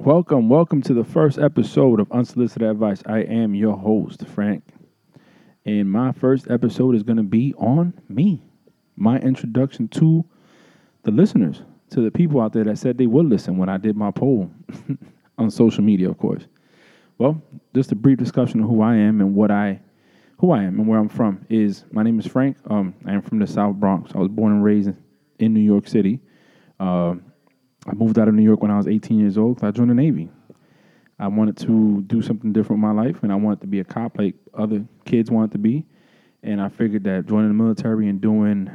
Welcome, welcome to the first episode of Unsolicited Advice. I am your host, Frank. And my first episode is going to be on me, my introduction to the listeners, to the people out there that said they would listen when I did my poll on social media, of course. Well, just a brief discussion of who I am and what I, who I am and where I'm from is my name is Frank. Um, I am from the South Bronx. I was born and raised in New York City. Uh, I moved out of New York when I was 18 years old. I joined the Navy. I wanted to do something different with my life, and I wanted to be a cop like other kids wanted to be. And I figured that joining the military and doing,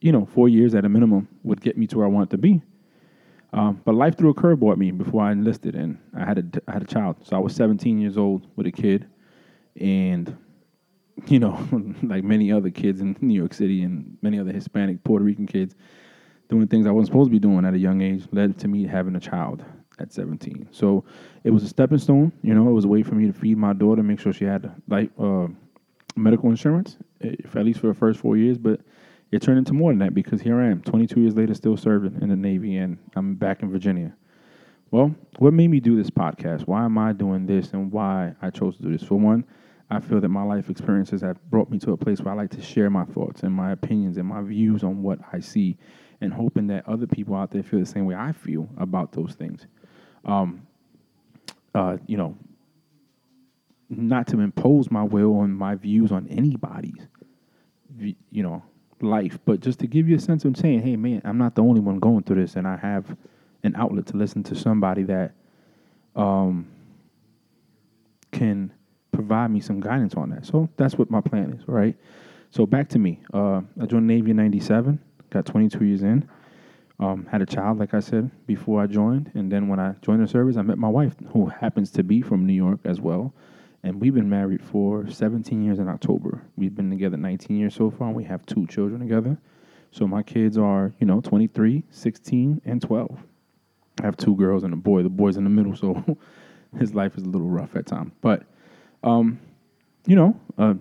you know, four years at a minimum would get me to where I wanted to be. Um, but life threw a curveball at me before I enlisted, and I had a I had a child. So I was 17 years old with a kid, and you know, like many other kids in New York City and many other Hispanic Puerto Rican kids, doing things I wasn't supposed to be doing at a young age led to me having a child at 17. So it was a stepping stone. You know, it was a way for me to feed my daughter, make sure she had like uh, medical insurance, if, at least for the first four years. But it turned into more than that because here I am, 22 years later, still serving in the Navy, and I'm back in Virginia. Well, what made me do this podcast? Why am I doing this, and why I chose to do this? For one, I feel that my life experiences have brought me to a place where I like to share my thoughts and my opinions and my views on what I see, and hoping that other people out there feel the same way I feel about those things. Um, uh, you know, not to impose my will on my views on anybody's, you know, life, but just to give you a sense of saying, hey, man, I'm not the only one going through this, and I have an outlet to listen to somebody that um, can provide me some guidance on that. So that's what my plan is, right? So back to me. Uh, I joined Navy in '97. Got 22 years in. Um, had a child, like I said before I joined, and then when I joined the service, I met my wife, who happens to be from New York as well, and we've been married for 17 years in October. We've been together 19 years so far, and we have two children together. So my kids are, you know, 23, 16, and 12. I have two girls and a boy. The boy's in the middle, so his life is a little rough at times. But, um, you know, uh,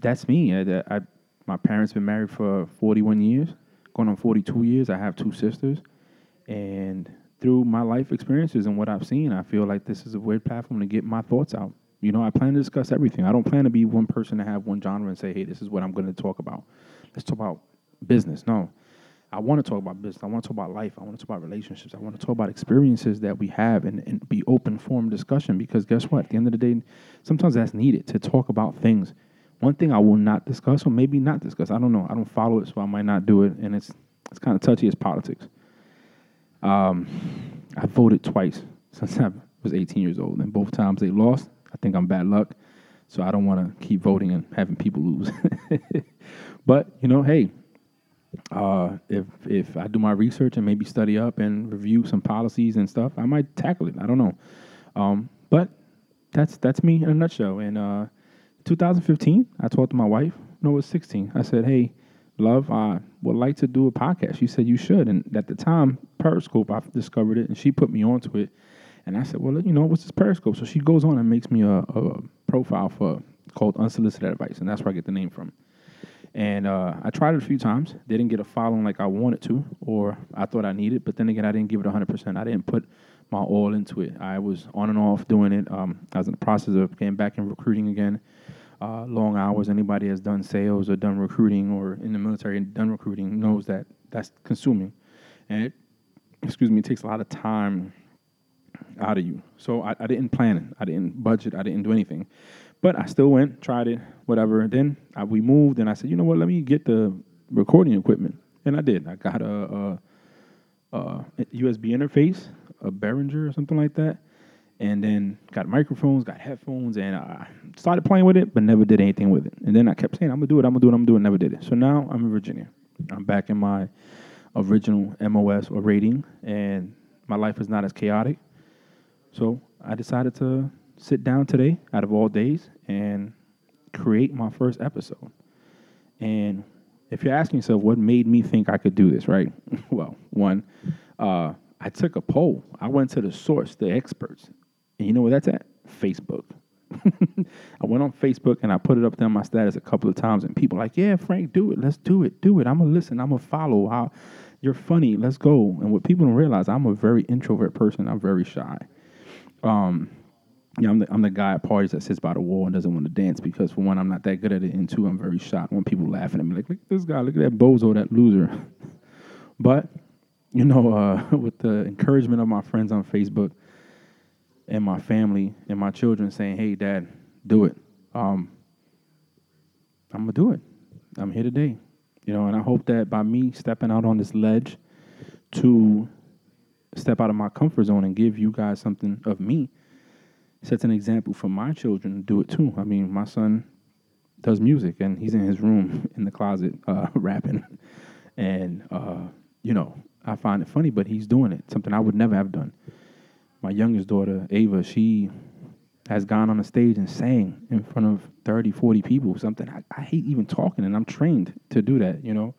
that's me. I, I, my parents been married for 41 years, going on 42 years. I have two sisters, and through my life experiences and what I've seen, I feel like this is a great platform to get my thoughts out. You know, I plan to discuss everything. I don't plan to be one person to have one genre and say, "Hey, this is what I'm going to talk about." Let's talk about business. No, I want to talk about business. I want to talk about life. I want to talk about relationships. I want to talk about experiences that we have and, and be open form discussion because guess what? At the end of the day, sometimes that's needed to talk about things. One thing I will not discuss, or maybe not discuss, I don't know. I don't follow it, so I might not do it. And it's it's kind of touchy as politics. Um, I voted twice since I was 18 years old, and both times they lost. I think I'm bad luck, so I don't want to keep voting and having people lose. but you know, hey, uh, if if I do my research and maybe study up and review some policies and stuff, I might tackle it. I don't know, um, but that's that's me in a nutshell. And uh, 2015, I talked to my wife. No, it was 16. I said, "Hey, love, I would like to do a podcast." She said, "You should." And at the time, Periscope, I discovered it, and she put me onto it. And I said, "Well, you know, what's this Periscope?" So she goes on and makes me a, a profile for called Unsolicited Advice, and that's where I get the name from. And uh, I tried it a few times. Didn't get a following like I wanted to, or I thought I needed. But then again, I didn't give it 100%. I didn't put my all into it. I was on and off doing it. Um, I was in the process of getting back in recruiting again. Uh, long hours. Anybody has done sales or done recruiting or in the military and done recruiting knows that that's consuming. And it, excuse me, it takes a lot of time out of you. So I, I didn't plan it. I didn't budget. I didn't do anything. But I still went, tried it, whatever. And then I, we moved, and I said, you know what? Let me get the recording equipment, and I did. I got a, a, a USB interface, a Behringer or something like that, and then got microphones, got headphones, and I started playing with it, but never did anything with it. And then I kept saying, I'm gonna do it, I'm gonna do it, I'm gonna do it, never did it. So now I'm in Virginia. I'm back in my original MOS or rating, and my life is not as chaotic. So I decided to sit down today out of all days and create my first episode. And if you're asking yourself what made me think I could do this, right? well, one, uh, I took a poll. I went to the source, the experts. And you know where that's at? Facebook. I went on Facebook and I put it up there on my status a couple of times, and people like, "Yeah, Frank, do it. Let's do it. Do it. I'm gonna listen. I'm gonna follow. How You're funny. Let's go. And what people don't realize, I'm a very introvert person. I'm very shy. Um, I'm the, I'm the guy at parties that sits by the wall and doesn't want to dance because for one, I'm not that good at it, and two, I'm very shy when people laughing at me like, look at this guy, look at that bozo, that loser. but you know, uh, with the encouragement of my friends on Facebook and my family and my children saying, "Hey, Dad, do it," um, I'm gonna do it. I'm here today, you know, and I hope that by me stepping out on this ledge to step out of my comfort zone and give you guys something of me sets an example for my children to do it too. I mean, my son does music and he's in his room in the closet uh, rapping, and uh, you know, I find it funny, but he's doing it. Something I would never have done. My youngest daughter, Ava, she has gone on a stage and sang in front of 30, 40 people. Something I, I hate even talking, and I'm trained to do that. You know,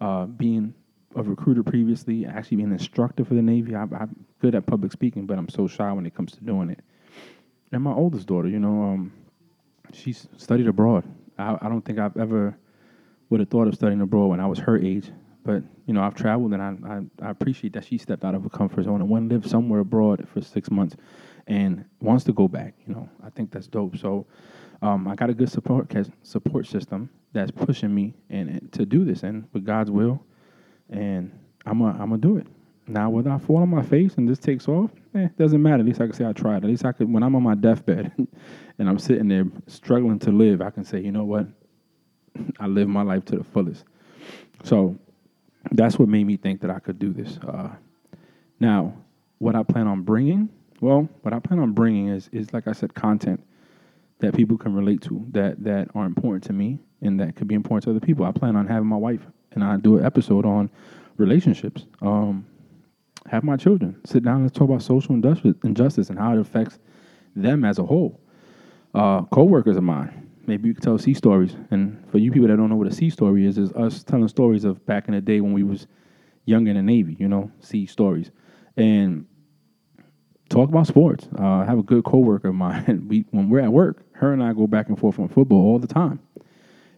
uh, being a recruiter previously, actually being an instructor for the Navy. I, I'm good at public speaking, but I'm so shy when it comes to doing it. And my oldest daughter, you know, um, she's studied abroad. I, I don't think I've ever would have thought of studying abroad when I was her age. But you know, I've traveled, and I, I, I appreciate that she stepped out of her comfort zone and went and lived somewhere abroad for six months, and wants to go back. You know, I think that's dope. So, um, I got a good support support system that's pushing me and, and to do this, and with God's will, and I'm gonna I'm gonna do it. Now, whether I fall on my face and this takes off, eh, doesn't matter. At least I can say I tried. At least I could, when I'm on my deathbed and I'm sitting there struggling to live, I can say, you know what? I live my life to the fullest. So that's what made me think that I could do this. Uh, now, what I plan on bringing, well, what I plan on bringing is, is like I said, content that people can relate to, that that are important to me, and that could be important to other people. I plan on having my wife and I do an episode on relationships. Um, have my children sit down and talk about social injustice and how it affects them as a whole. Uh, co-workers of mine, maybe you could tell sea stories. And for you people that don't know what a sea story is, is us telling stories of back in the day when we was young in the Navy. You know, sea stories, and talk about sports. Uh, I have a good coworker of mine. We when we're at work, her and I go back and forth on football all the time.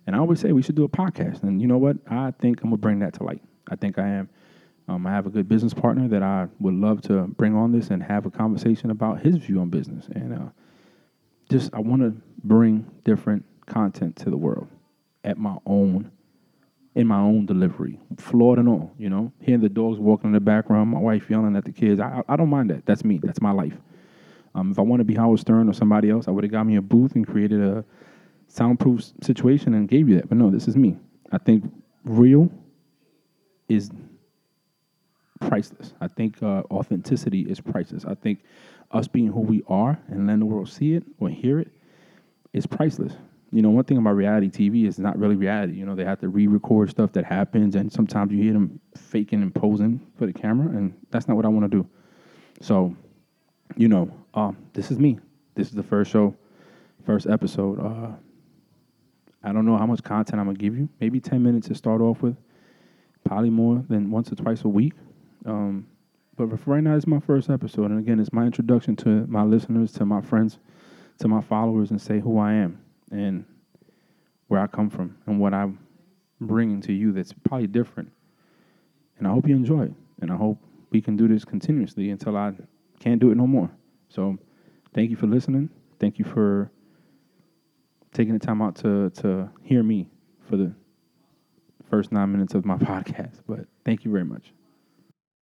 And I always say we should do a podcast. And you know what? I think I'm gonna bring that to light. I think I am. Um, I have a good business partner that I would love to bring on this and have a conversation about his view on business. And uh, just, I want to bring different content to the world at my own, in my own delivery, flawed and all. You know, hearing the dogs walking in the background, my wife yelling at the kids. I, I don't mind that. That's me. That's my life. Um, if I want to be Howard Stern or somebody else, I would have got me a booth and created a soundproof situation and gave you that. But no, this is me. I think real is priceless. I think uh, authenticity is priceless. I think us being who we are and letting the world see it or hear it is priceless. You know, one thing about reality TV is not really reality. You know, they have to re-record stuff that happens, and sometimes you hear them faking and posing for the camera, and that's not what I want to do. So, you know, uh, this is me. This is the first show, first episode. Uh, I don't know how much content I'm gonna give you. Maybe ten minutes to start off with. Probably more than once or twice a week. Um, but for right now, it's my first episode, and again, it's my introduction to my listeners, to my friends, to my followers, and say who I am and where I come from and what I'm bringing to you. That's probably different, and I hope you enjoy it, and I hope we can do this continuously until I can't do it no more. So, thank you for listening. Thank you for taking the time out to to hear me for the first nine minutes of my podcast. But thank you very much.